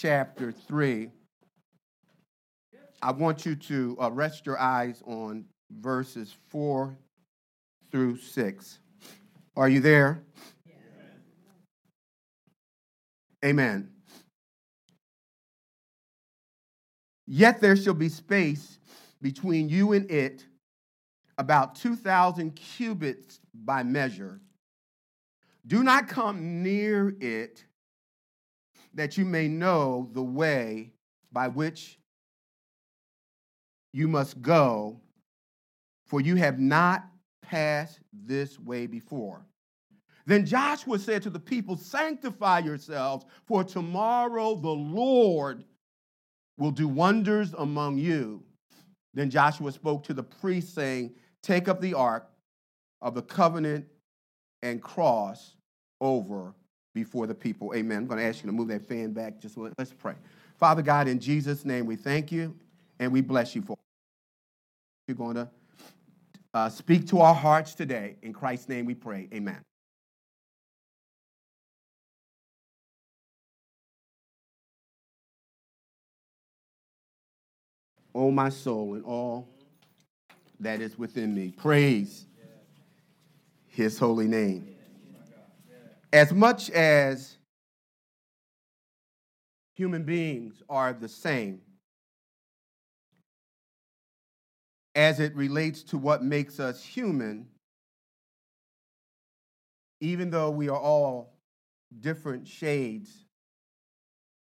chapter 3. I want you to uh, rest your eyes on verses 4 through 6. Are you there? Amen. Yet there shall be space between you and it, about 2,000 cubits by measure. Do not come near it, that you may know the way by which you must go, for you have not passed this way before. Then Joshua said to the people, Sanctify yourselves, for tomorrow the Lord will do wonders among you. Then Joshua spoke to the priests, saying, Take up the ark of the covenant and cross over before the people. Amen. I'm going to ask you to move that fan back. Just let's pray. Father God, in Jesus' name, we thank you and we bless you for. You're going to uh, speak to our hearts today. In Christ's name, we pray. Amen. O my soul, and all that is within me. Praise his holy name. As much as human beings are the same, as it relates to what makes us human, even though we are all different shades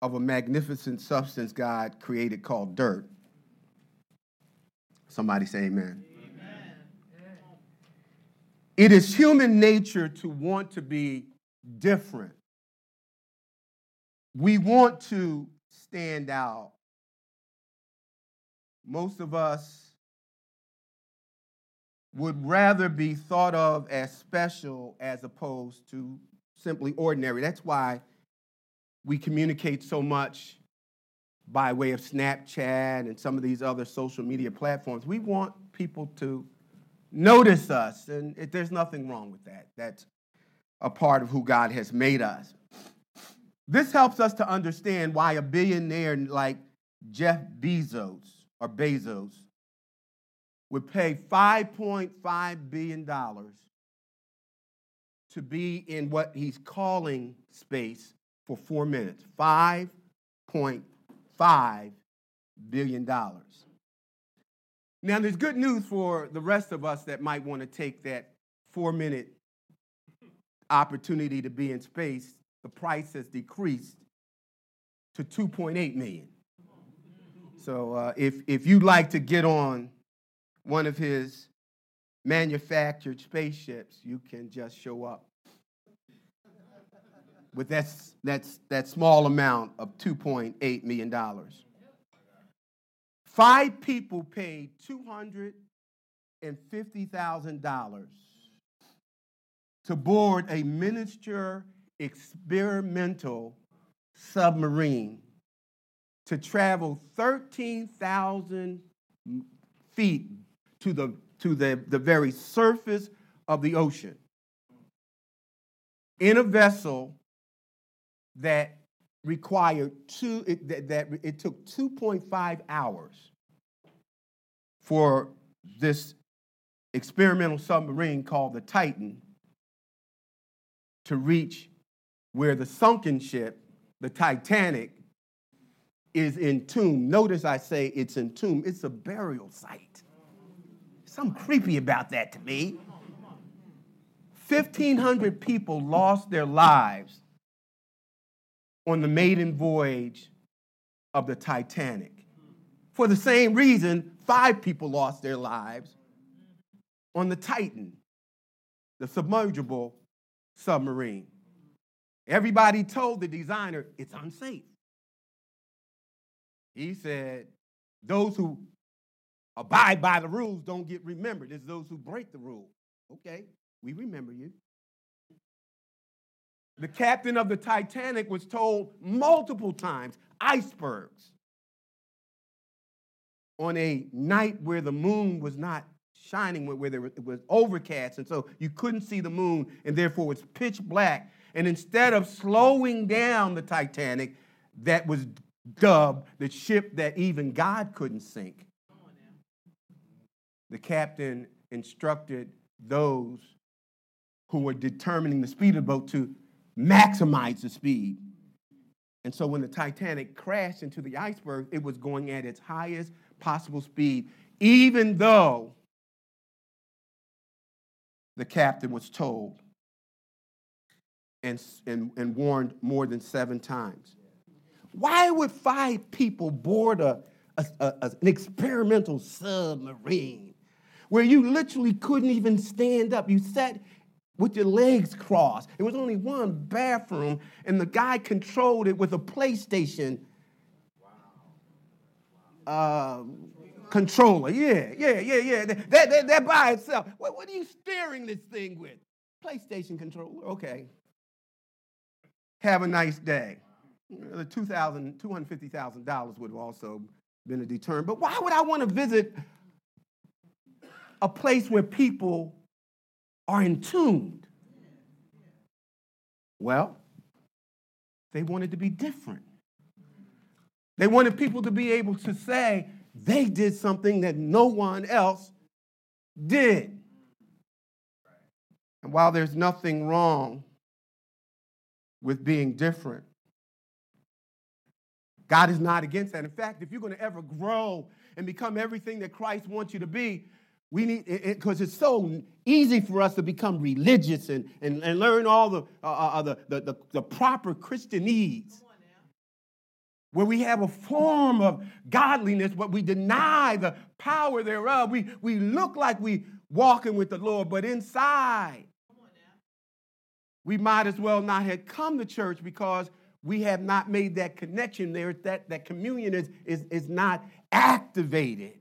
of a magnificent substance God created called dirt, Somebody say amen. amen. It is human nature to want to be different. We want to stand out. Most of us would rather be thought of as special as opposed to simply ordinary. That's why we communicate so much by way of Snapchat and some of these other social media platforms. We want people to notice us, and there's nothing wrong with that. That's a part of who God has made us. This helps us to understand why a billionaire like Jeff Bezos or Bezos would pay $5.5 billion to be in what he's calling space for four minutes. $5.5 $5 billion. Now, there's good news for the rest of us that might want to take that four minute opportunity to be in space. The price has decreased to 2.8 million. So uh, if, if you'd like to get on one of his manufactured spaceships, you can just show up with that, that, that small amount of $2.8 million. Five people paid $250,000 to board a miniature experimental submarine to travel 13,000 feet to, the, to the, the very surface of the ocean in a vessel that required two, it, that, that it took 2.5 hours for this experimental submarine called the Titan to reach where the sunken ship, the Titanic, is entombed. Notice I say it's entombed, it's a burial site. Something creepy about that to me. 1,500 people lost their lives on the maiden voyage of the Titanic. For the same reason, five people lost their lives on the Titan, the submergible submarine. Everybody told the designer it's unsafe. He said, Those who abide by the rules don't get remembered. It's those who break the rule. Okay, we remember you. The captain of the Titanic was told multiple times icebergs on a night where the moon was not shining, where there was, it was overcast, and so you couldn't see the moon, and therefore it's pitch black. And instead of slowing down the Titanic, that was dubbed the ship that even God couldn't sink. The captain instructed those who were determining the speed of the boat to maximize the speed. And so when the Titanic crashed into the iceberg, it was going at its highest possible speed, even though the captain was told and, and, and warned more than seven times. Why would five people board a, a, a, an experimental submarine where you literally couldn't even stand up? You sat with your legs crossed. There was only one bathroom, and the guy controlled it with a PlayStation uh, controller. Yeah, yeah, yeah, yeah. That, that, that by itself. What, what are you steering this thing with? PlayStation controller. Okay. Have a nice day. The $250,000 would have also been a deterrent. But why would I want to visit a place where people are entombed? Well, they wanted to be different. They wanted people to be able to say they did something that no one else did. And while there's nothing wrong with being different, God is not against that. In fact, if you're going to ever grow and become everything that Christ wants you to be, we need because it, it's so easy for us to become religious and, and, and learn all the, uh, uh, uh the, the, the, the proper Christianese where we have a form of godliness, but we deny the power thereof. We, we look like we walking with the Lord, but inside, we might as well not have come to church because we have not made that connection there. That, that communion is, is, is not activated.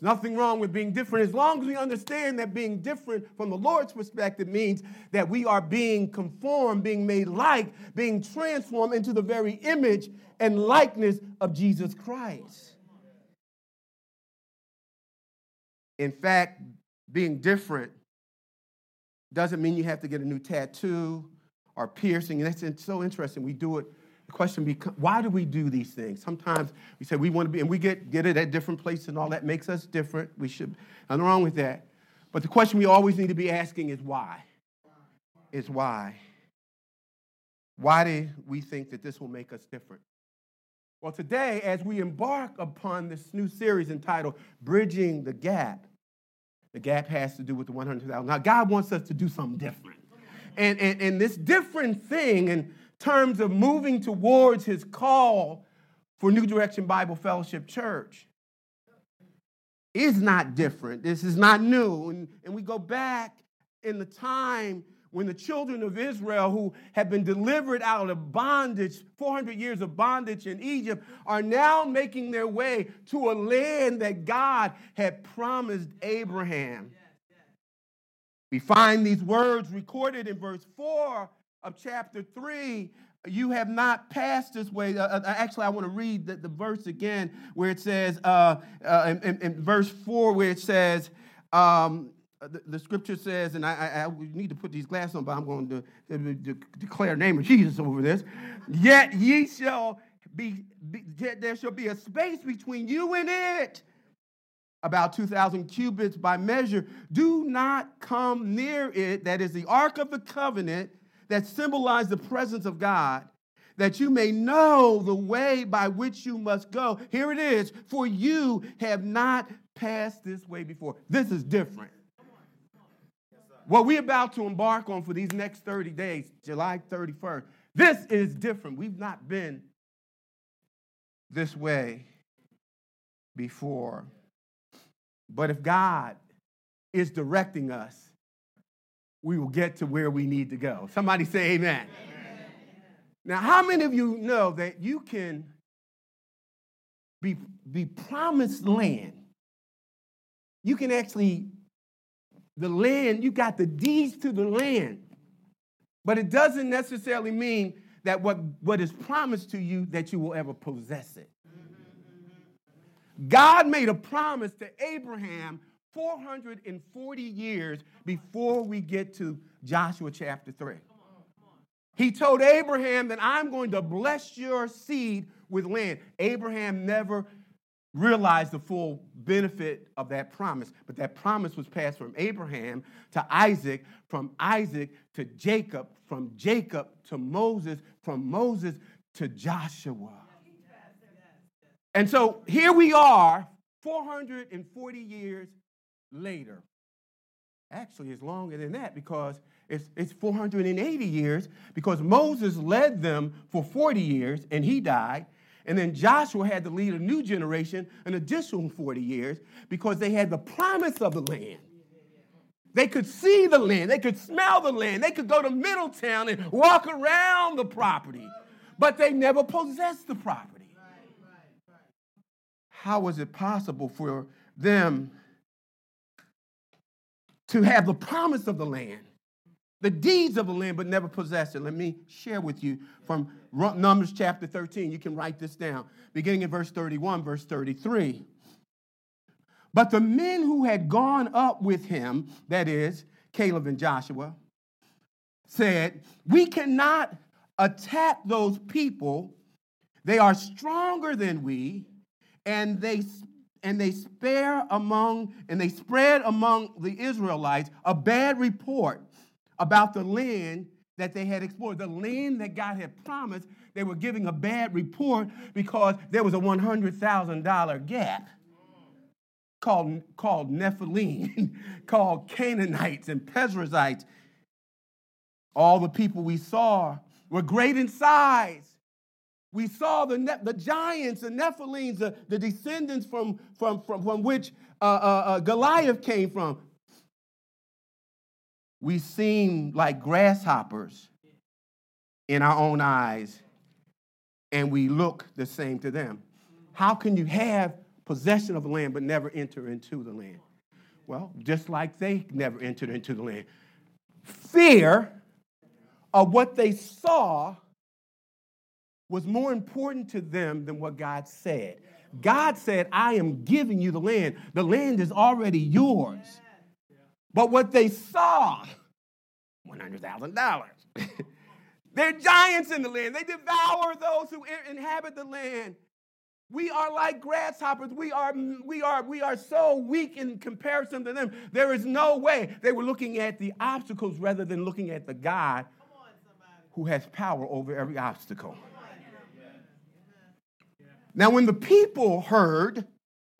Nothing wrong with being different as long as we understand that being different from the Lord's perspective means that we are being conformed, being made like, being transformed into the very image and likeness of Jesus Christ. In fact, being different doesn't mean you have to get a new tattoo or piercing. And that's so interesting. We do it the question becomes, why do we do these things? Sometimes we say we want to be, and we get, get it at different places and all that makes us different. We should, nothing wrong with that. But the question we always need to be asking is why? Is why? Why do we think that this will make us different? Well, today, as we embark upon this new series entitled Bridging the Gap, the gap has to do with the 100,000. Now, God wants us to do something different. And, and, and this different thing, and terms of moving towards his call for New Direction Bible Fellowship Church is not different. This is not new. And, and we go back in the time when the children of Israel, who had been delivered out of bondage, 400 years of bondage in Egypt, are now making their way to a land that God had promised Abraham. We find these words recorded in verse 4 of chapter 3, you have not passed this way. Uh, uh actually, I want to read the, the, verse again where it says, uh, uh, in, in, verse 4, where it says, um, the, the, scripture says, and I, I, I, need to put these glasses on, but I'm going to, to, to declare name of Jesus over this. Yet ye shall be, be, there shall be a space between you and it about 2,000 cubits by measure. Do not come near it, that is the ark of the covenant, that symbolize the presence of God, that you may know the way by which you must go. Here it is for you have not passed this way before. This is different. What we're about to embark on for these next 30 days, July 31st, this is different. We've not been this way before. But if God is directing us, we will get to where we need to go. Somebody say amen. amen. Now, how many of you know that you can be, be promised land? You can actually, the land, you got the deeds to the land. But it doesn't necessarily mean that what, what is promised to you that you will ever possess it. God made a promise to Abraham 440 years before we get to Joshua chapter 3. He told Abraham that I'm going to bless your seed with land. Abraham never realized the full benefit of that promise, but that promise was passed from Abraham to Isaac, from Isaac to Jacob, from Jacob to Moses, from Moses to Joshua. And so here we are, 440 years later. Actually, it's longer than that because it's, it's 480 years because Moses led them for 40 years and he died. And then Joshua had to lead a new generation an additional 40 years because they had the promise of the land. They could see the land, they could smell the land, they could go to Middletown and walk around the property, but they never possessed the property. How was it possible for them to have the promise of the land, the deeds of the land, but never possess it. Let me share with you from Numbers chapter 13. You can write this down, beginning in verse 31, verse 33. But the men who had gone up with him, that is, Caleb and Joshua, said, We cannot attack those people. They are stronger than we, and they and they spare among and they spread among the Israelites a bad report about the land that they had explored, the land that God had promised. They were giving a bad report because there was a $100,000 gap called, called Nephilim, called Canaanites and Perizzites. All the people we saw were great in size we saw the, ne- the giants, the Nephilims, the, the descendants from, from, from, from which uh, uh, uh, Goliath came from. We seem like grasshoppers in our own eyes, and we look the same to them. How can you have possession of the land but never enter into the land? Well, just like they never entered into the land. Fear of what they saw was more important to them than what God said. God said, I am giving you the land. The land is already yours. But what they saw, $100,000. They're giants in the land. They devour those who inhabit the land. We are like grasshoppers. We are, we, are, we are so weak in comparison to them. There is no way. They were looking at the obstacles rather than looking at the God who has power over every obstacle. Now, when the people heard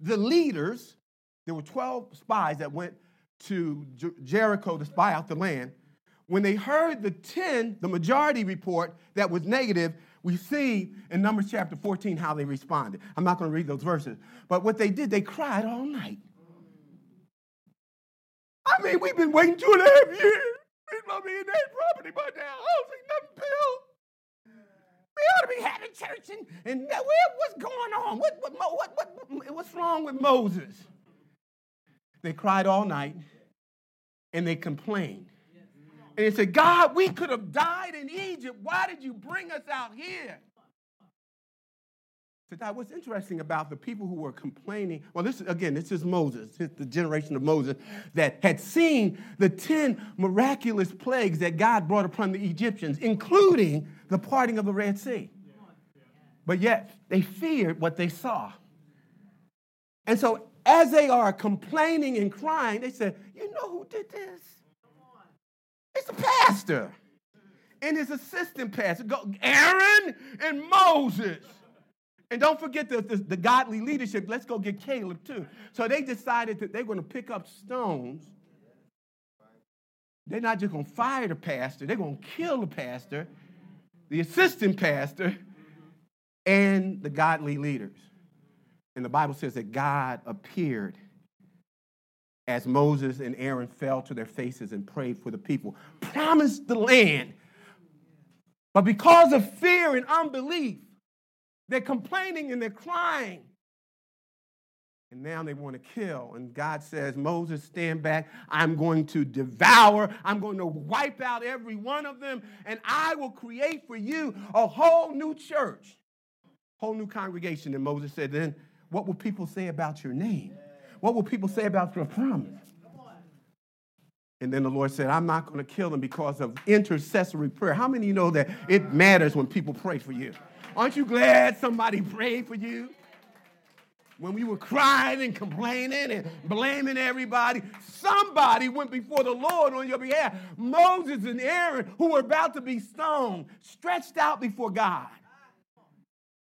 the leaders, there were 12 spies that went to Jericho to spy out the land. When they heard the 10, the majority report that was negative, we see in Numbers chapter 14 how they responded. I'm not going to read those verses, but what they did, they cried all night. I mean, we've been waiting two and a half years. Be in that property by now. I don't see nothing built. We ought to be having church and, and what's going on? What, what, what, what, what's wrong with Moses? They cried all night and they complained. And they said, God, we could have died in Egypt. Why did you bring us out here? That what's interesting about the people who were complaining, well, this again, this is Moses, the generation of Moses that had seen the 10 miraculous plagues that God brought upon the Egyptians, including the parting of the Red Sea. But yet they feared what they saw. And so as they are complaining and crying, they said, You know who did this? It's the pastor and his assistant pastor, Aaron and Moses. And don't forget the, the, the, godly leadership. Let's go get Caleb too. So they decided that they're going to pick up stones. They're not just going to fire the pastor, they're going to kill the pastor, the assistant pastor, and the godly leaders. And the Bible says that God appeared as Moses and Aaron fell to their faces and prayed for the people, promised the land. But because of fear and unbelief, they're complaining and they're crying. And now they want to kill. And God says, Moses, stand back. I'm going to devour. I'm going to wipe out every one of them. And I will create for you a whole new church, whole new congregation. And Moses said, Then what will people say about your name? What will people say about your promise? And then the Lord said, I'm not going to kill them because of intercessory prayer. How many you know that it matters when people pray for you? Aren't you glad somebody prayed for you? When we were crying and complaining and blaming everybody, somebody went before the Lord on your behalf. Moses and Aaron, who were about to be stoned, stretched out before God.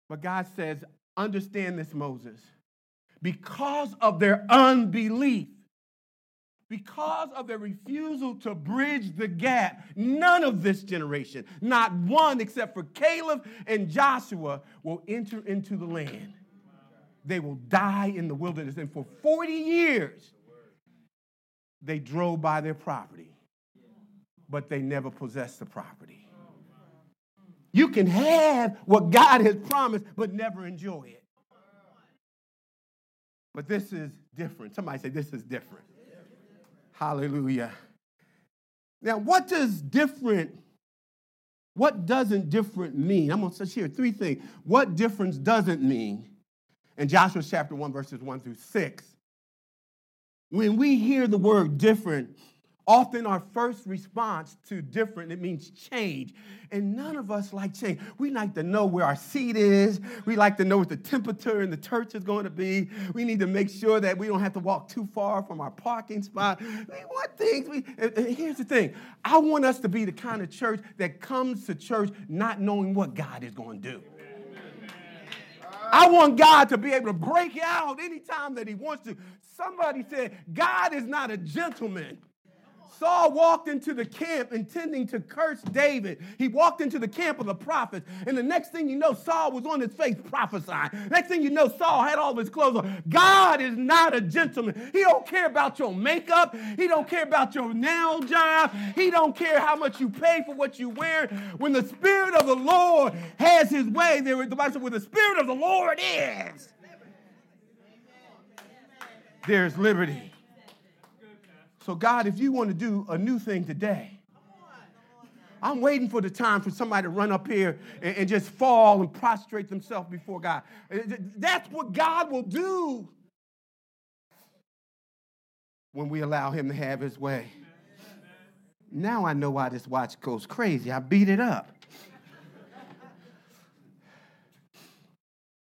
But God says, Understand this, Moses. Because of their unbelief, because of their refusal to bridge the gap, none of this generation, not one except for Caleb and Joshua, will enter into the land. They will die in the wilderness. And for 40 years, they drove by their property, but they never possessed the property. You can have what God has promised, but never enjoy it. But this is different. Somebody say, This is different. Hallelujah. Now, what does different, what doesn't different mean? I'm going to share three things. What difference doesn't mean in Joshua chapter 1, verses 1 through 6. When we hear the word different, Often our first response to different, it means change. And none of us like change. We like to know where our seat is. We like to know what the temperature in the church is going to be. We need to make sure that we don't have to walk too far from our parking spot. We want things. We, here's the thing I want us to be the kind of church that comes to church not knowing what God is going to do. I want God to be able to break out anytime that He wants to. Somebody said, God is not a gentleman. Saul walked into the camp intending to curse David. He walked into the camp of the prophets, and the next thing you know, Saul was on his face prophesying. Next thing you know, Saul had all his clothes on. God is not a gentleman. He don't care about your makeup. He don't care about your nail job. He don't care how much you pay for what you wear. When the Spirit of the Lord has his way, there the Bible says, where the Spirit of the Lord is, there's liberty. So, God, if you want to do a new thing today, I'm waiting for the time for somebody to run up here and, and, just fall and prostrate themselves before God. Eh, that's what God will do when we allow Him to have His way. Now I know why this watch goes crazy. I beat it up.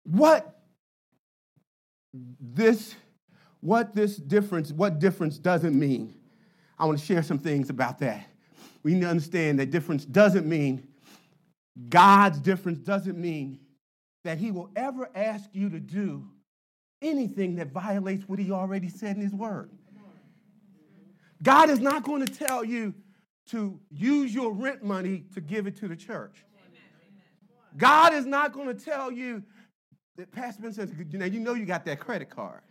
what this what this difference, what difference doesn't mean. I want to share some things about that. We need to understand that difference doesn't mean, God's difference doesn't mean that He will ever ask you to do anything that violates what He already said in His Word. God is not going to tell you to use your rent money to give it to the church. God is not going to tell you that Pastor Ben says, now you know you got that credit card.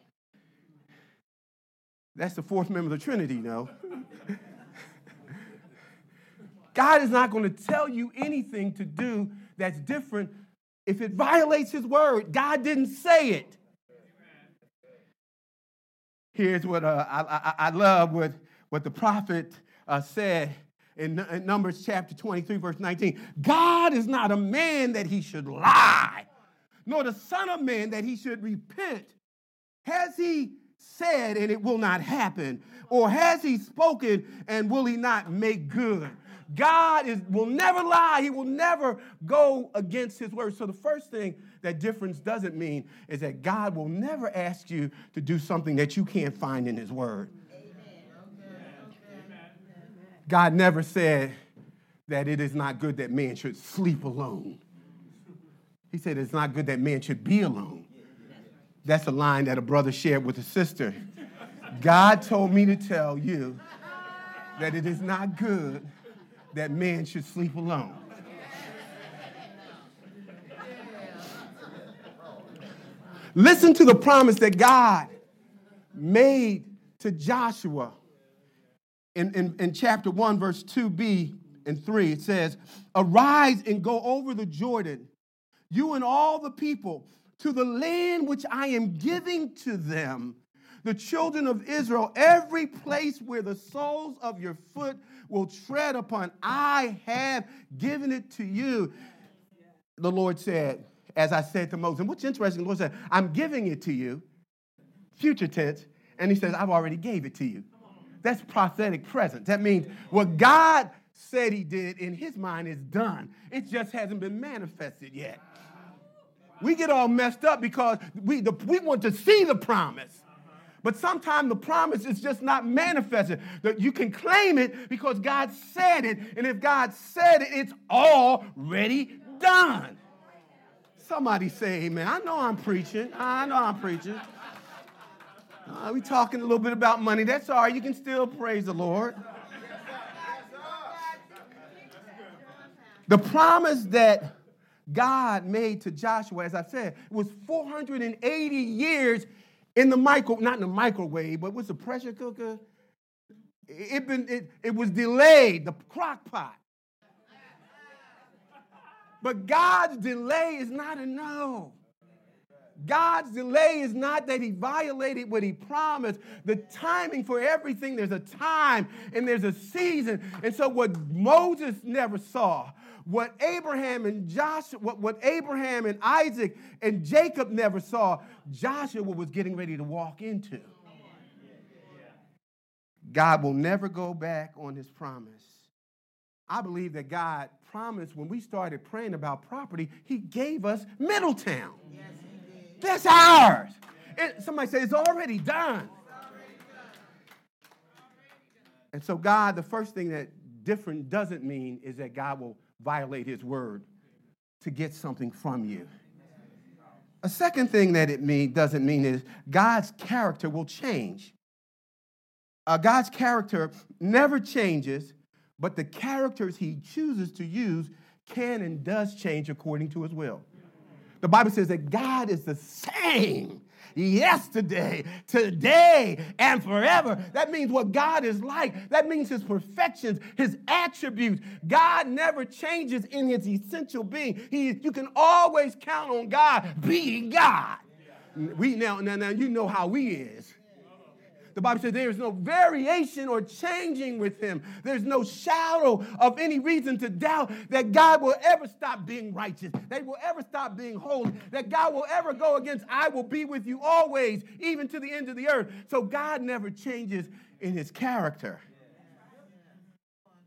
That's the fourth member of the Trinity, know. God is not going to tell you anything to do that's different if it violates his word. God didn't say it. Here's what uh, I, I, I, love what, what the prophet uh, said in, in Numbers chapter 23, verse 19. God is not a man that he should lie, nor the Son of Man that he should repent. Has he said and it will not happen? Or has he spoken and will he not make good? God is, will never lie. He will never go against his word. So the first thing that difference doesn't mean is that God will never ask you to do something that you can't find in his word. God never said that it is not good that man should sleep alone. He said it's not good that man should be alone. That's a line that a brother shared with a sister. God told me to tell you that it is not good that man should sleep alone. Listen to the promise that God made to Joshua in, in, in chapter 1, verse 2b and 3. It says, Arise and go over the Jordan, you and all the people to the land which I am giving to them, the children of Israel, every place where the soles of your foot will tread upon, I have given it to you. The Lord said, as I said to Moses, and what's interesting, the Lord said, I'm giving it to you, future tense, and he says, I've already gave it to you. That's prophetic presence. That means what God said he did in his mind is done. It just hasn't been manifested yet. We get all messed up because we, the, we want to see the promise. But sometimes the promise is just not manifested. That you can claim it because God said it, and if God said it, it's already done. Somebody say amen. I know I'm preaching. I know I'm preaching. Uh, we talking a little bit about money. That's all right. You can still praise the Lord. The promise that God made to Joshua, as I said, was 480 years in the micro, not in the microwave, but what's the pressure cooker? It, been, it, it was delayed, the crock pot. But God's delay is not a no. God's delay is not that he violated what he promised. The timing for everything, there's a time and there's a season. And so, what Moses never saw, what Abraham and Joshua, what, what Abraham and Isaac and Jacob never saw, Joshua was getting ready to walk into. God will never go back on his promise. I believe that God promised when we started praying about property, he gave us Middletown. Yes, That's ours. It, somebody say it's already done. And so, God, the first thing that different doesn't mean is that God will violate his word to get something from you. A second thing that it mean, doesn't mean is God's character will change. Uh, God's character never changes, but the characters he chooses to use can and does change according to his will. The Bible says that God is the same yesterday, today, and forever. That means what God is like. That means his perfections, his attributes. God never changes in his essential being. He, you can always count on God being God. We now, now, now you know how he is. The Bible says there is no variation or changing with him. There's no shadow of any reason to doubt that God will ever stop being righteous, that he will ever stop being holy, that God will ever go against, I will be with you always, even to the end of the earth. So God never changes in his character.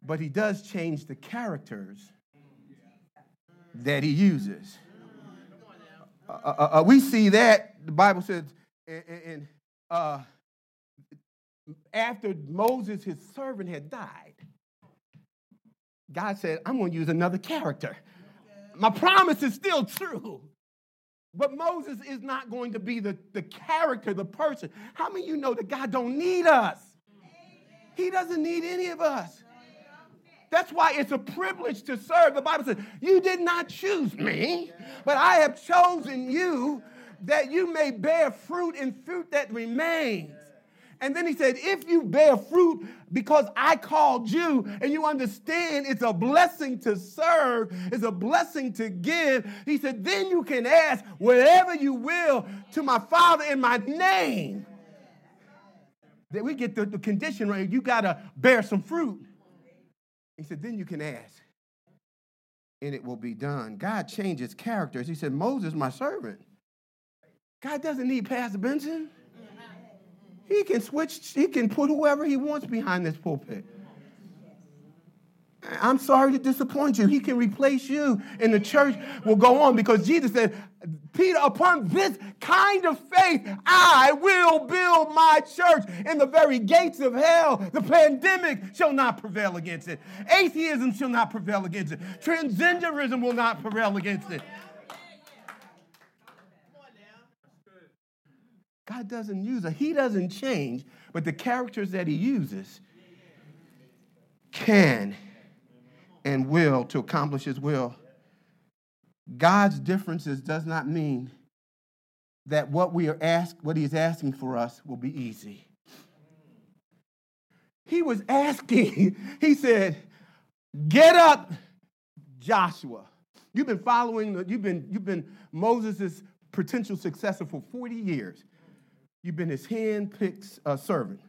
But he does change the characters that he uses. Uh, uh, uh, we see that, the Bible says, in, in uh, after Moses, his servant, had died, God said, I'm going to use another character. My promise is still true. But Moses is not going to be the, the character, the person. How many of you know that God don't need us? He doesn't need any of us. That's why it's a privilege to serve. The Bible says, You did not choose me, but I have chosen you that you may bear fruit and fruit that remains. And then he said, If you bear fruit because I called you and you understand it's a blessing to serve, it's a blessing to give, he said, Then you can ask whatever you will to my Father in my name. That we get the, the condition right. You got to bear some fruit. He said, Then you can ask and it will be done. God changes characters. He said, Moses, my servant. God doesn't need Pastor Benson. He can switch, he can put whoever he wants behind this pulpit. I'm sorry to disappoint you. He can replace you, and the church will go on because Jesus said, Peter, upon this kind of faith, I will build my church, In the very gates of hell, the pandemic shall not prevail against it. Atheism shall not prevail against it. Transgenderism will not prevail against it. God doesn't use it. He doesn't change, but the characters that he uses can and will to accomplish his will. God's differences does not mean that what we are asked, what he is asking for us will be easy. He was asking, he said, get up, Joshua. You've been following, you've been, you've been Moses' potential successor for 40 years. You've been his hand-picked uh, servant.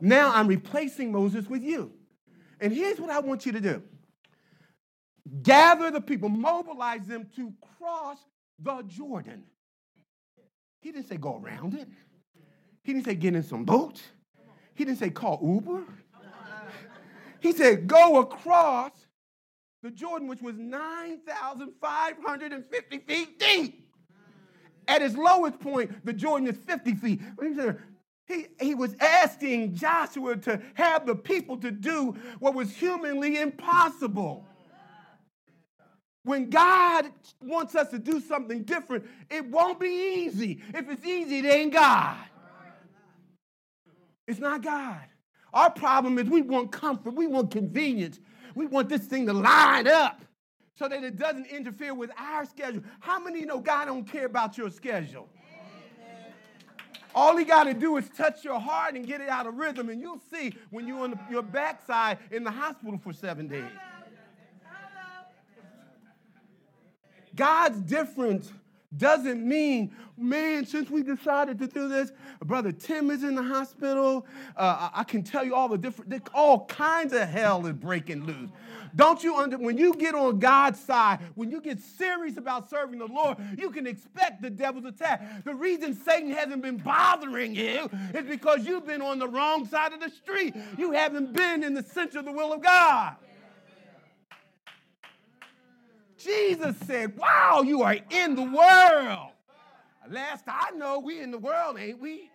Now I'm replacing Moses with you. And here's what I want you to do gather the people, mobilize them to cross the Jordan. He didn't say go around it, he didn't say get in some boats. He didn't say call Uber. He said go across the Jordan, which was 9,550 feet deep. At his lowest point, the Jordan is 50 feet. He, he was asking Joshua to have the people to do what was humanly impossible. When God wants us to do something different, it won't be easy. If it's easy, it ain't God. It's not God. Our problem is we want comfort, we want convenience, we want this thing to line up so that it doesn't interfere with our schedule. How many know God don't care about your schedule? All he got to do is touch your heart and get it out of rhythm, and you'll see when you're on the, your backside in the hospital for seven days. God's difference doesn't mean, man, since we decided to do this, Brother Tim is in the hospital. Uh, I can tell you all the different, all kinds of hell is breaking loose. Don't you under, when you get on God's side, when you get serious about serving the Lord, you can expect the devil's attack. The reason Satan hasn't been bothering you is because you've been on the wrong side of the street. You haven't been in the center of the will of God. Jesus said, Wow, you are in the world. Last I know, we in the world, ain't we?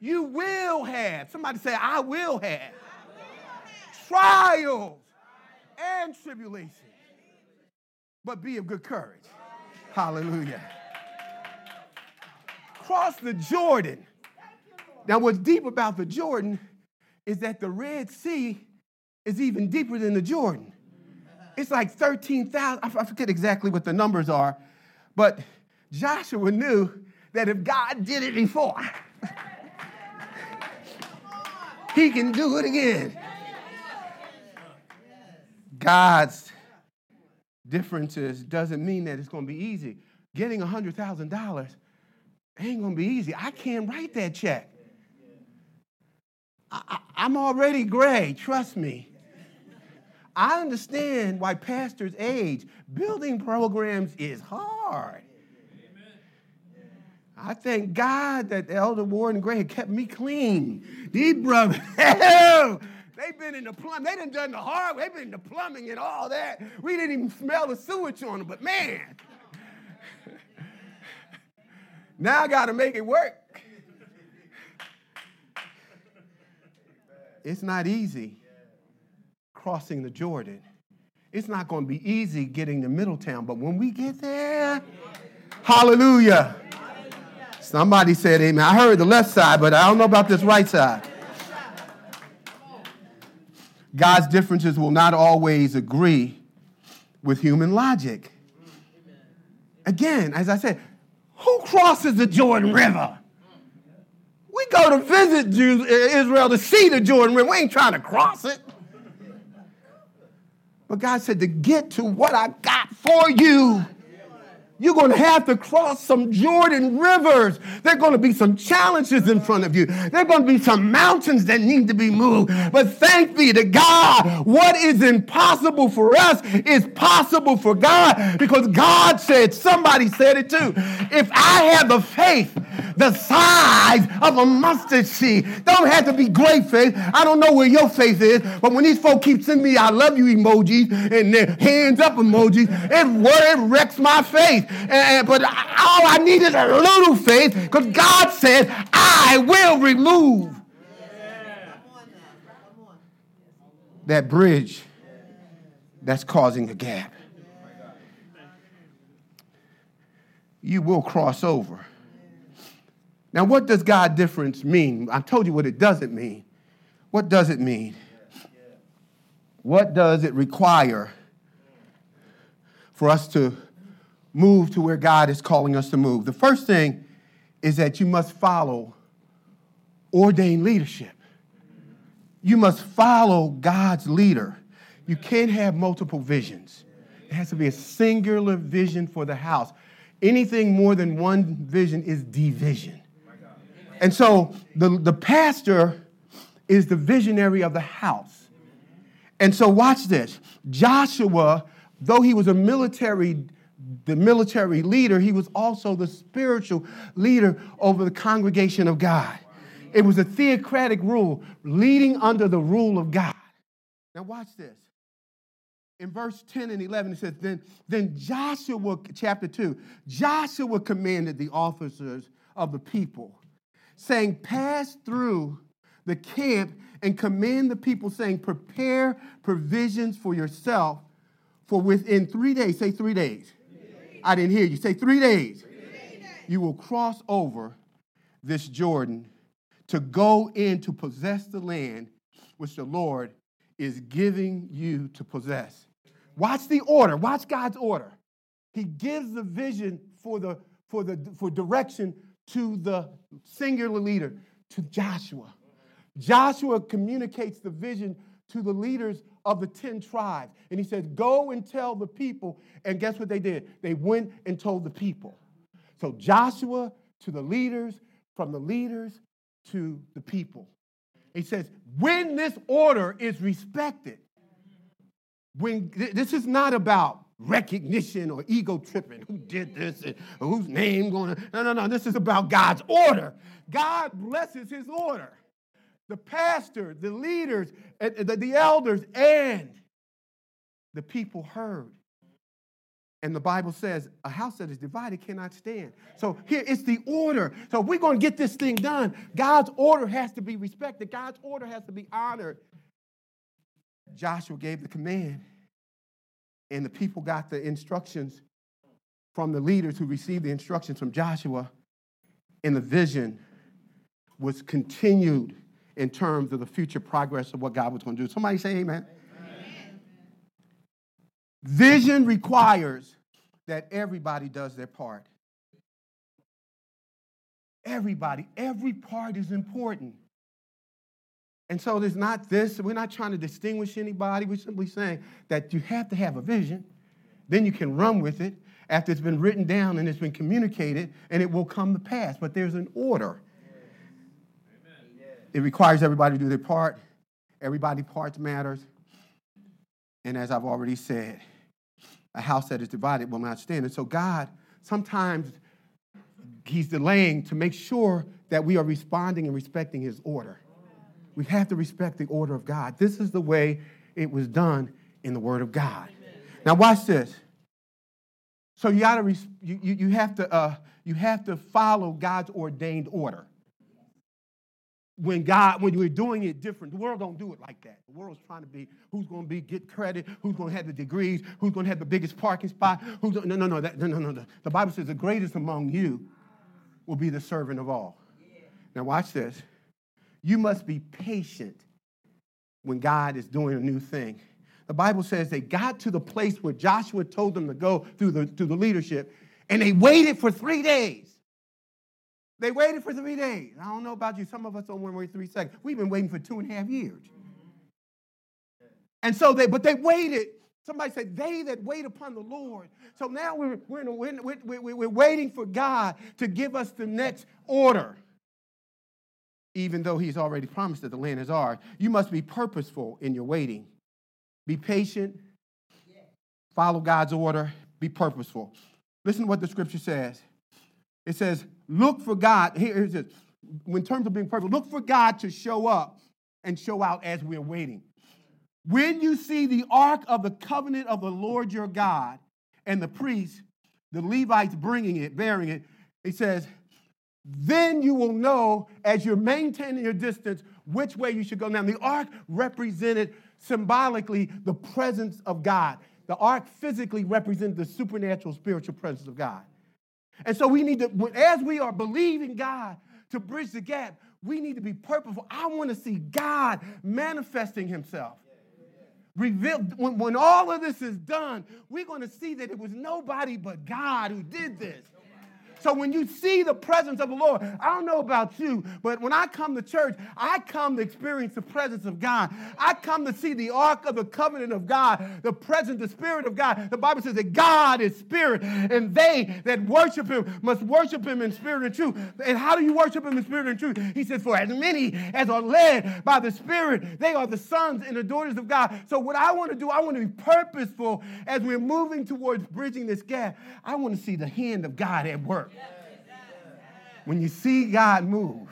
You will have. Somebody say, I will have. Trials and tribulations. But be of good courage. Hallelujah. Cross the Jordan. Now, what's deep about the Jordan is that the Red Sea is even deeper than the Jordan. It's like 13,000. I forget exactly what the numbers are, but Joshua knew that if God did it before, he can do it again. God's differences doesn't mean that it's going to be easy. Getting $100,000 ain't going to be easy. I can't write that check. I, am already gray, trust me. I understand why pastors age. Building programs is hard. I thank God that Elder Warren Gray kept me clean. These brothers, they've been in the plumbing. They done done the hard. They've been in the plumbing and all that. We didn't even smell the sewage on them, but man, now I got to make it work. It's not easy crossing the Jordan. It's not going to be easy getting to Middletown, but when we get there, hallelujah. Somebody said amen. I heard the left side, but I don't know about this right side. God's differences will not always agree with human logic. Again, as I said, who crosses the Jordan River? We go to visit Israel to see the Jordan River. We ain't trying to cross it. But God said, to get to what I got for you, you're going to have to cross some Jordan rivers. There are going to be some challenges in front of you. There are going to be some mountains that need to be moved. But thank be to God, what is impossible for us is possible for God because God said, somebody said it too. If I have the faith the size of a mustard seed, don't have to be great faith. I don't know where your faith is, but when these folks keep sending me I love you emojis and their hands up emojis, it, it wrecks my faith. And, but all I need is a little faith because God says, I will remove that bridge that's causing a gap. You will cross over. Now, what does God difference mean? I told you what it doesn't mean. What does it mean? What does it require for us to move to where God is calling us to move. The first thing is that you must follow ordained leadership. You must follow God's leader. You can't have multiple visions. It has to be a singular vision for the house. Anything more than one vision is division. And so the, the pastor is the visionary of the house. And so watch this. Joshua, though he was a military the military leader, he was also the spiritual leader over the congregation of God. It was a theocratic rule leading under the rule of God. Now, watch this. In verse 10 and 11, it says, Then, then Joshua, chapter 2, Joshua commanded the officers of the people, saying, Pass through the camp and command the people, saying, Prepare provisions for yourself, for within three days, say three days. Three days. I didn't hear you. Say three days. Three days. You will cross over this Jordan to go in to possess the land which the Lord is giving you to possess. Watch the order. Watch God's order. He gives the vision for the for the for direction to the singular leader, to Joshua. Joshua communicates the vision to the leaders of the 10 tribes. And he says, Go and tell the people. And guess what they did? They went and told the people. So Joshua to the leaders, from the leaders to the people. He says, when this order is respected, when this is not about recognition or ego tripping, who did this and whose name going to, no, no, no, this is about God's order. God blesses his order. The pastor, the leaders, the elders, and the people heard. And the Bible says a house that is divided cannot stand. So here it's the order. So if we're going to get this thing done, God's order has to be respected, God's order has to be honored. Joshua gave the command, and the people got the instructions from the leaders who received the instructions from Joshua, and the vision was continued in terms of the future progress of what God was going to do. Somebody say amen. Vision requires that everybody does their part. Everybody, every part is important. And so there's not this, we're not trying to distinguish anybody. We're simply saying that you have to have a vision, then you can run with it after it's been written down and it's been communicated, and it will come to pass. But there's an order. Amen. It requires everybody to do their part. Everybody parts matters. And as I've already said, a house that is divided will not stand. And so God sometimes He's delaying to make sure that we are responding and respecting His order. We have to respect the order of God. This is the way it was done in the Word of God. Now watch this. So you gotta you, you have to uh, you have to follow God's ordained order when God, when we're doing it different, the world don't do it like that. The world's trying to be who's going to be get credit, who's going to have the degrees, who's going to have the biggest parking spot. Who's no, no, no, that, no, no, no. The Bible says the greatest among you will be the servant of all. Yeah. Now watch this. You must be patient when God is doing a new thing. The Bible says they got to the place where Joshua told them to go through the, through the leadership, and they waited for three days. They waited for three days. I don't know about you. Some of us don't wait three seconds. We've been waiting for two and a half years. And so they, but they waited. Somebody said, they that wait upon the Lord. So now we're, we're, a, we're, we're, we're waiting for God to give us the next order. Even though he's already promised that the land is ours, you must be purposeful in your waiting. Be patient, follow God's order, be purposeful. Listen to what the scripture says. It says, look for God. Here it. In terms of being perfect, look for God to show up and show out as we're waiting. When you see the ark of the covenant of the Lord your God and the priests, the Levites bringing it, bearing it, it says, then you will know as you're maintaining your distance which way you should go. Now, the ark represented symbolically the presence of God. The ark physically represented the supernatural spiritual presence of God. And so we need to, as we are believing God to bridge the gap, we need to be purposeful. I want to see God manifesting Himself. Revealed, when, when all of this is done, we're going to see that it was nobody but God who did this. So when you see the presence of the Lord, I don't know about you, but when I come to church, I come to experience the presence of God. I come to see the ark of the covenant of God, the presence, the spirit of God. The Bible says that God is spirit, and they that worship him must worship him in spirit and truth. And how do you worship him in spirit and truth? He says, For as many as are led by the Spirit, they are the sons and the daughters of God. So what I want to do, I want to be purposeful as we're moving towards bridging this gap. I want to see the hand of God at work. When you see God move,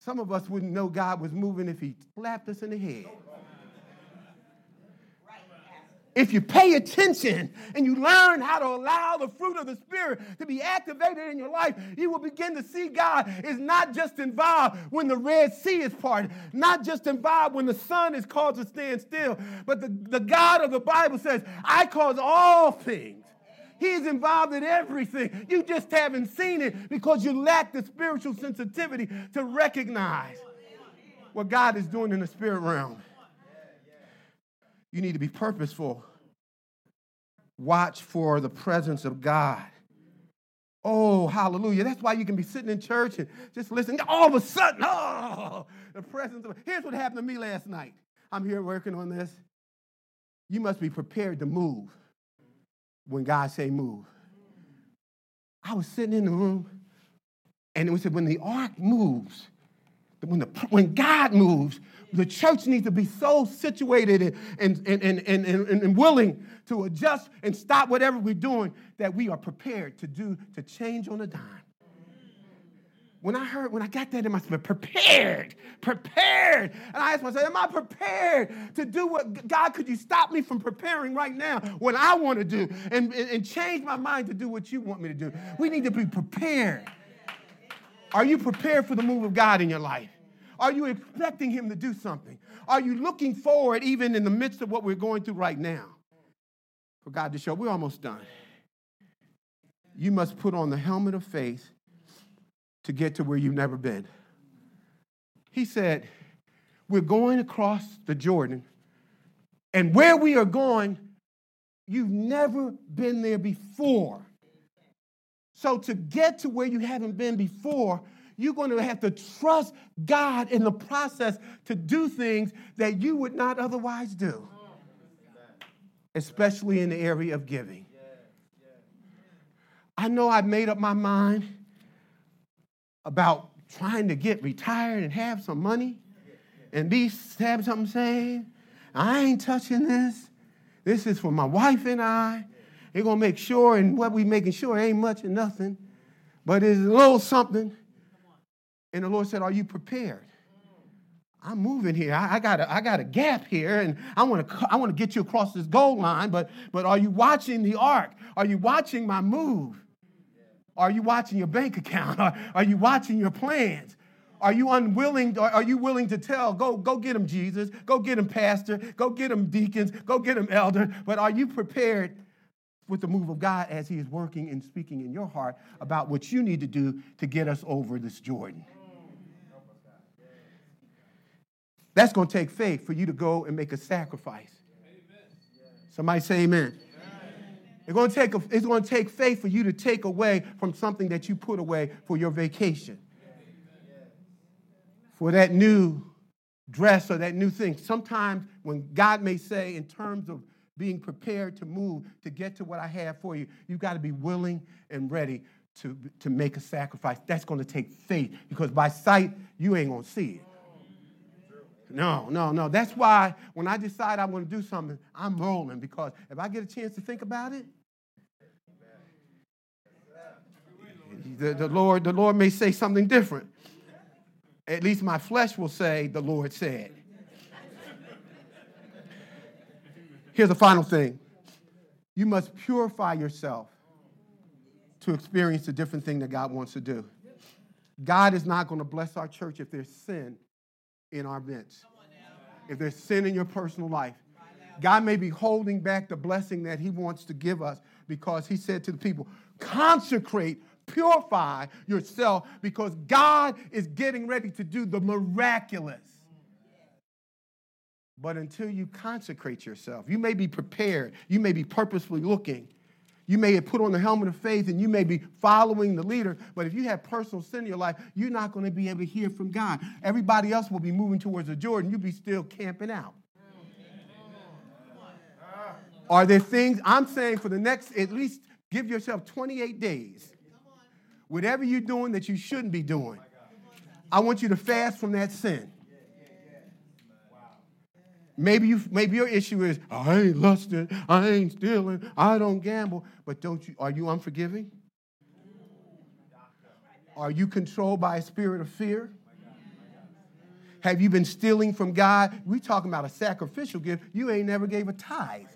Some of us wouldn't know God was moving if He slapped us in the head. If you pay attention and you learn how to allow the fruit of the Spirit to be activated in your life, you will begin to see God is not just involved when the Red Sea is parted, not just involved when the sun is called to stand still, but the, the God of the Bible says, I cause all things. He's involved in everything. You just haven't seen it because you lack the spiritual sensitivity to recognize what God is doing in the spirit realm. You need to be purposeful. Watch for the presence of God. Oh, hallelujah. That's why you can be sitting in church and just listening. All of a sudden, oh, the presence of Here's what happened to me last night. I'm here working on this. You must be prepared to move when God say move. I was sitting in the room, and it was when the ark moves, when, the, when God moves, the church needs to be so situated and, and, and, and, and, and willing to adjust and stop whatever we're doing that we are prepared to do to change on a dime. When I heard, when I got that in my spirit, prepared, prepared. And I asked myself, Am I prepared to do what God could you stop me from preparing right now what I want to do and, and, and change my mind to do what you want me to do? We need to be prepared. Are you prepared for the move of God in your life? Are you expecting Him to do something? Are you looking forward, even in the midst of what we're going through right now, for God to show? We're almost done. You must put on the helmet of faith to get to where you've never been. He said, We're going across the Jordan, and where we are going, you've never been there before. So, to get to where you haven't been before, you're going to have to trust God in the process to do things that you would not otherwise do, especially in the area of giving. I know I've made up my mind about trying to get retired and have some money and be have something saved. I ain't touching this. This is for my wife and I. They're gonna make sure, and what we making sure ain't much and nothing, but it's a little something and the Lord said, Are you prepared? I'm moving here. I, I, got a, I got a gap here, and I want to I want to get you across this goal line. But but are you watching the ark? Are you watching my move? Are you watching your bank account? Are, are you watching your plans? Are you unwilling? Are you willing to tell? Go go get him, Jesus. Go get him, pastor. Go get him, deacons. Go get him, elder. But are you prepared with the move of God as He is working and speaking in your heart about what you need to do to get us over this Jordan? That's going to take faith for you to go and make a sacrifice. Somebody say amen. It's going, to take a, it's going to take faith for you to take away from something that you put away for your vacation. For that new dress or that new thing. Sometimes when God may say, in terms of being prepared to move to get to what I have for you, you've got to be willing and ready to, to make a sacrifice. That's going to take faith because by sight, you ain't going to see it. No, no, no. That's why when I decide I'm going to do something, I'm rolling because if I get a chance to think about it, the, the, Lord, the Lord may say something different. At least my flesh will say, the Lord said. Here's the final thing you must purify yourself to experience the different thing that God wants to do. God is not going to bless our church if there's sin in our midst. If there's sin in your personal life, God may be holding back the blessing that He wants to give us because He said to the people, consecrate, purify yourself because God is getting ready to do the miraculous. But until you consecrate yourself, you may be prepared, you may be purposefully looking you may have put on the helmet of faith and you may be following the leader, but if you have personal sin in your life, you're not going to be able to hear from God. Everybody else will be moving towards the Jordan. You'll be still camping out. Are there things I'm saying for the next, at least give yourself 28 days, whatever you're doing that you shouldn't be doing? I want you to fast from that sin. Maybe you maybe your issue is I ain't lusting, I ain't stealing, I don't gamble, but don't you are you unforgiving? Are you controlled by a spirit of fear? Have you been stealing from God? We're talking about a sacrificial gift. You ain't never gave a tithe.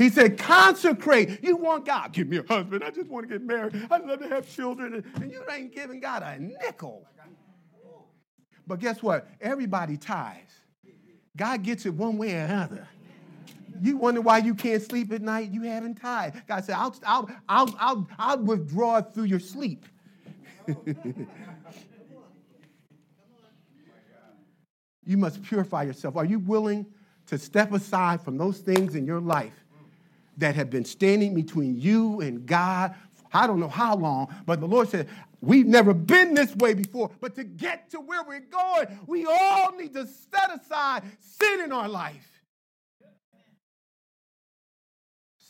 He said, consecrate. You want God, give me a husband. I just want to get married. I'd love to have children. And you ain't giving God a nickel. But guess what? Everybody tithes. God gets it one way or another. You wonder why you can't sleep at night? You haven't tithed. God said, I'll, I'll, I'll, I'll, I'll withdraw it through your sleep. you must purify yourself. Are you willing to step aside from those things in your life that have been standing between you and God? I don't know how long, but the Lord said, We've never been this way before, but to get to where we're going, we all need to set aside sin in our life.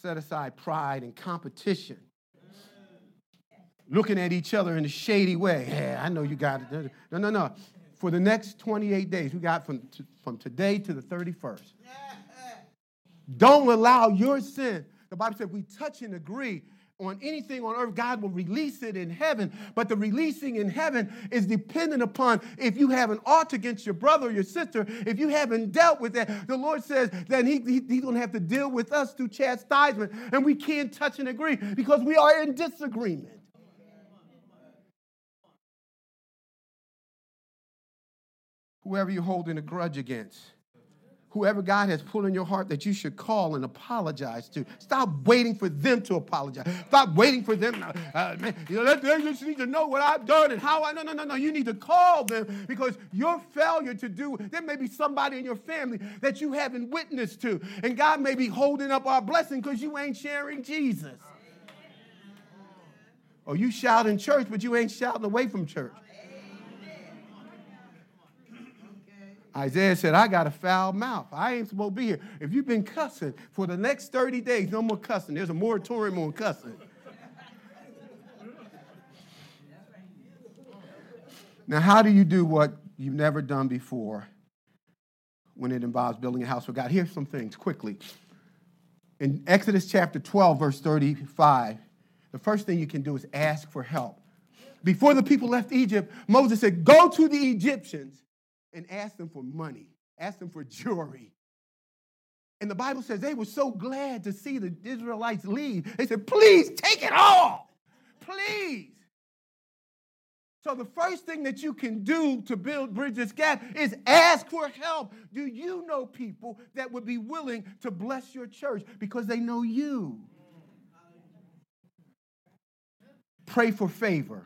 Set aside pride and competition looking at each other in a shady way. Yeah, I know you got it. No, no, no. For the next 28 days, we got from, from today to the 31st. Don't allow your sin. The Bible said we touch and agree on anything on earth, God will release it in heaven. But the releasing in heaven is dependent upon if you have an ought against your brother or your sister, if you haven't dealt with that, the Lord says that he, he, He's going to have to deal with us through chastisement. And we can't touch and agree because we are in disagreement. whoever you're holding a grudge against, whoever God has put in your heart that you should call and apologize to. Stop waiting for them to apologize. Stop waiting for them. Uh, man, you know, they just need to know what I've done and how I. No, no, no, no. You need to call them because your failure to do. There may be somebody in your family that you haven't witnessed to, and God may be holding up our blessing because you ain't sharing Jesus. Or you shout in church, but you ain't shouting away from church. Isaiah said, I got a foul mouth. I ain't supposed to be here. If you've been cussing for the next 30 days, no more cussing. There's a moratorium on cussing. Now, how do you do what you've never done before when it involves building a house for God? Here's some things quickly. In Exodus chapter 12, verse 35, the first thing you can do is ask for help. Before the people left Egypt, Moses said, Go to the Egyptians and asked them for money, asked them for jewelry. And the Bible says they were so glad to see the Israelites leave. They said, please take it all. Please. So the first thing that you can do to build Bridges gap is ask for help. Do you know people that would be willing to bless your church because they know you? Pray for favor.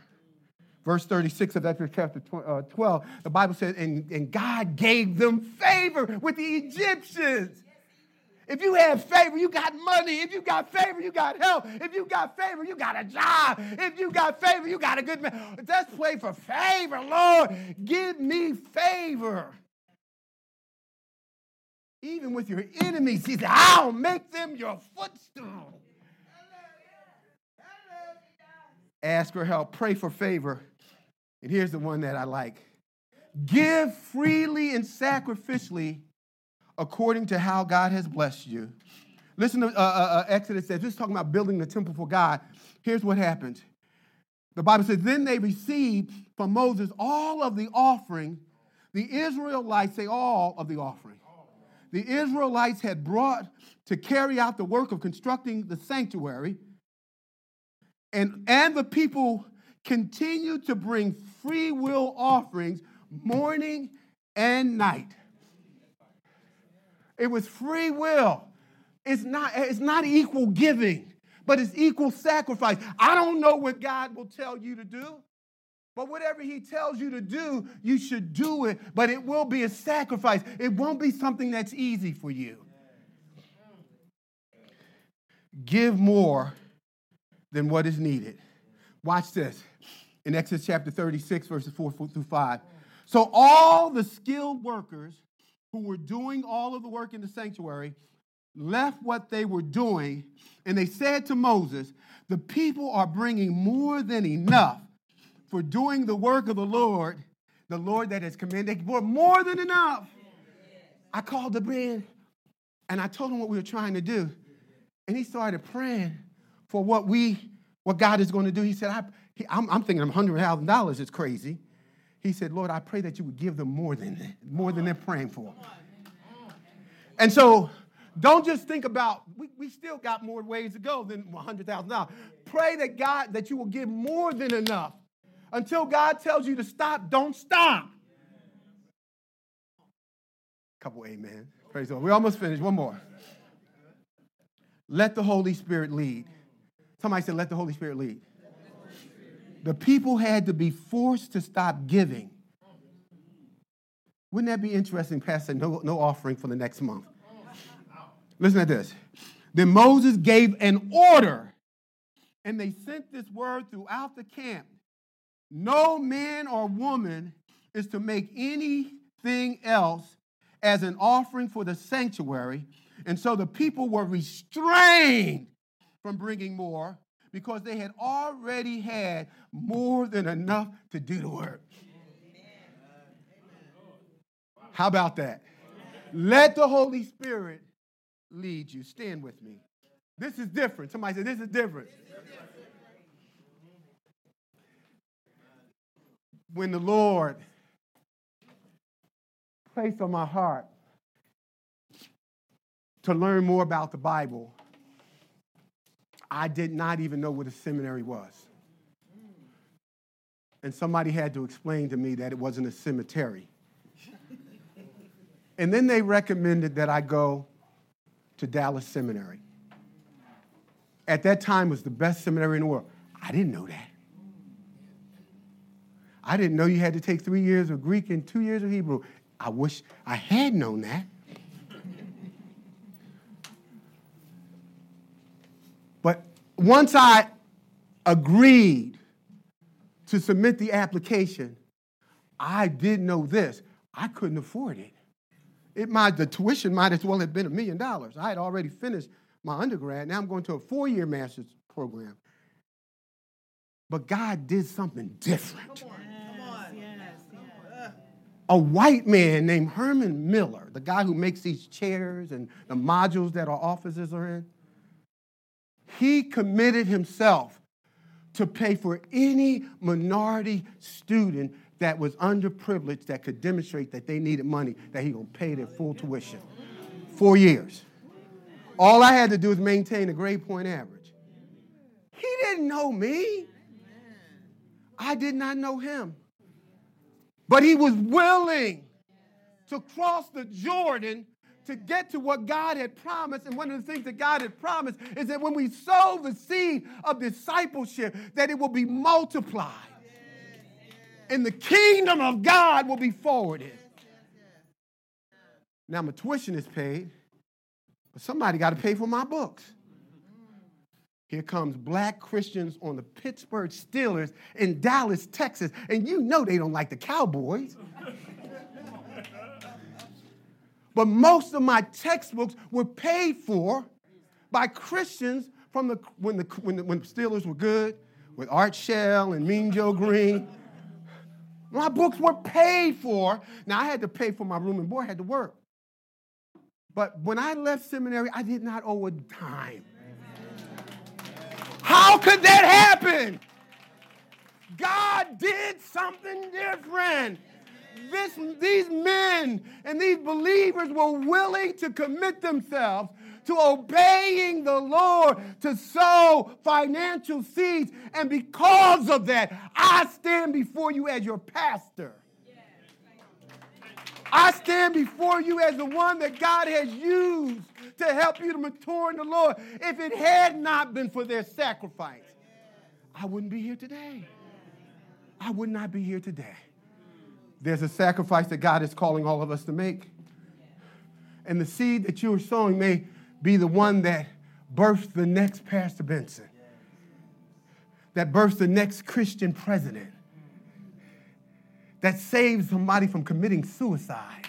Verse 36 of Exodus chapter uh, 12, the Bible says, and, and God gave them favor with the Egyptians. If you have favor, you got money. If you got favor, you got help. If you got favor, you got a job. If you got favor, you got a good man. Let's pray for favor, Lord. Give me favor. Even with your enemies, he said, I'll make them your footstool. Ask for help, pray for favor. And here's the one that I like give freely and sacrificially according to how God has blessed you. Listen to uh, uh, uh, Exodus says, this is talking about building the temple for God. Here's what happened. The Bible says, then they received from Moses all of the offering. The Israelites say all of the offering. The Israelites had brought to carry out the work of constructing the sanctuary. And, and the people continued to bring free will offerings morning and night. It was free will. It's not, it's not equal giving, but it's equal sacrifice. I don't know what God will tell you to do, but whatever He tells you to do, you should do it, but it will be a sacrifice. It won't be something that's easy for you. Give more than what is needed. Watch this in Exodus chapter 36, verses 4 through 5. So all the skilled workers who were doing all of the work in the sanctuary left what they were doing and they said to Moses, The people are bringing more than enough for doing the work of the Lord, the Lord that has commanded. They brought more than enough. I called the man and I told him what we were trying to do. And he started praying for what we, what God is going to do. He said, I, he, I'm, I'm thinking $100,000 is crazy. He said, Lord, I pray that you would give them more than more than they're praying for. And so don't just think about, we, we still got more ways to go than $100,000. Pray that God, that you will give more than enough. Until God tells you to stop, don't stop. Couple amen. Praise the Lord. We almost finished. One more. Let the Holy Spirit lead. Somebody said, let the Holy Spirit lead. The people had to be forced to stop giving. Wouldn't that be interesting, Pastor? No, no offering for the next month. Listen to this. Then Moses gave an order, and they sent this word throughout the camp. No man or woman is to make anything else as an offering for the sanctuary. And so the people were restrained from bringing more because they had already had more than enough to do the work. How about that? Let the Holy Spirit lead you. Stand with me. This is different. Somebody said, This is different. When the Lord placed on my heart to learn more about the Bible, I did not even know what a seminary was. And somebody had to explain to me that it wasn't a cemetery. And then they recommended that I go to Dallas Seminary. At that time was the best seminary in the world. I didn't know that. I didn't know you had to take three years of Greek and two years of Hebrew. I wish I had known that. but once I agreed to submit the application, I did know this I couldn't afford it. It might, the tuition might as well have been a million dollars. I had already finished my undergrad. Now I'm going to a four year master's program. But God did something different. Come on, come on. Yes, yes. A white man named Herman Miller, the guy who makes these chairs and the modules that our offices are in, he committed himself to pay for any minority student that was underprivileged that could demonstrate that they needed money, that he gonna pay their full tuition. Four years. All I had to do was maintain a grade point average. He didn't know me. I did not know him. But he was willing to cross the Jordan to get to what God had promised. And one of the things that God had promised is that when we sow the seed of discipleship, that it will be multiplied. And the kingdom of God will be forwarded. Now my tuition is paid, but somebody got to pay for my books. Here comes black Christians on the Pittsburgh Steelers in Dallas, Texas, and you know they don't like the Cowboys. But most of my textbooks were paid for by Christians from the when the when the, when the Steelers were good, with Art Shell and Mean Joe Greene. My books were paid for. Now I had to pay for my room and board, I had to work. But when I left seminary, I did not owe a dime. How could that happen? God did something different this, these men and these believers were willing to commit themselves to obeying the Lord to sow financial seeds. And because of that, I stand before you as your pastor. I stand before you as the one that God has used to help you to mature in the Lord. If it had not been for their sacrifice, I wouldn't be here today. I would not be here today. There's a sacrifice that God is calling all of us to make. And the seed that you are sowing may be the one that births the next Pastor Benson, that births the next Christian president, that saves somebody from committing suicide,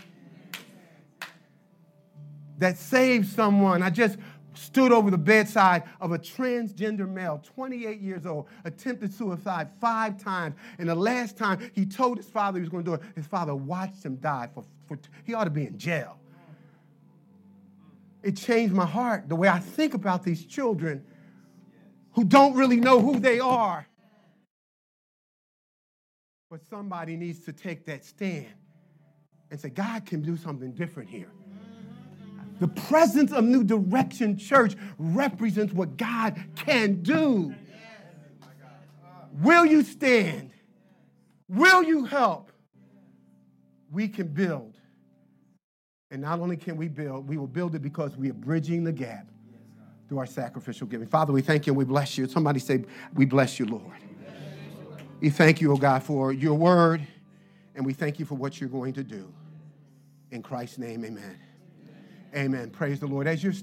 that saves someone. I just stood over the bedside of a transgender male, 28 years old, attempted suicide five times. And the last time he told his father he was going to do it, his father watched him die. For, for, he ought to be in jail. It changed my heart, the way I think about these children who don't really know who they are But somebody needs to take that stand and say, God can do something different here. The presence of New Direction Church represents what God can do. Will you stand? Will you help? We can build. And not only can we build, we will build it because we are bridging the gap through our sacrificial giving. Father, we thank you and we bless you. Somebody say, We bless you, Lord. We thank you, oh God, for your word, and we thank you for what you're going to do. In Christ's name, amen. Amen. Praise the Lord. As you're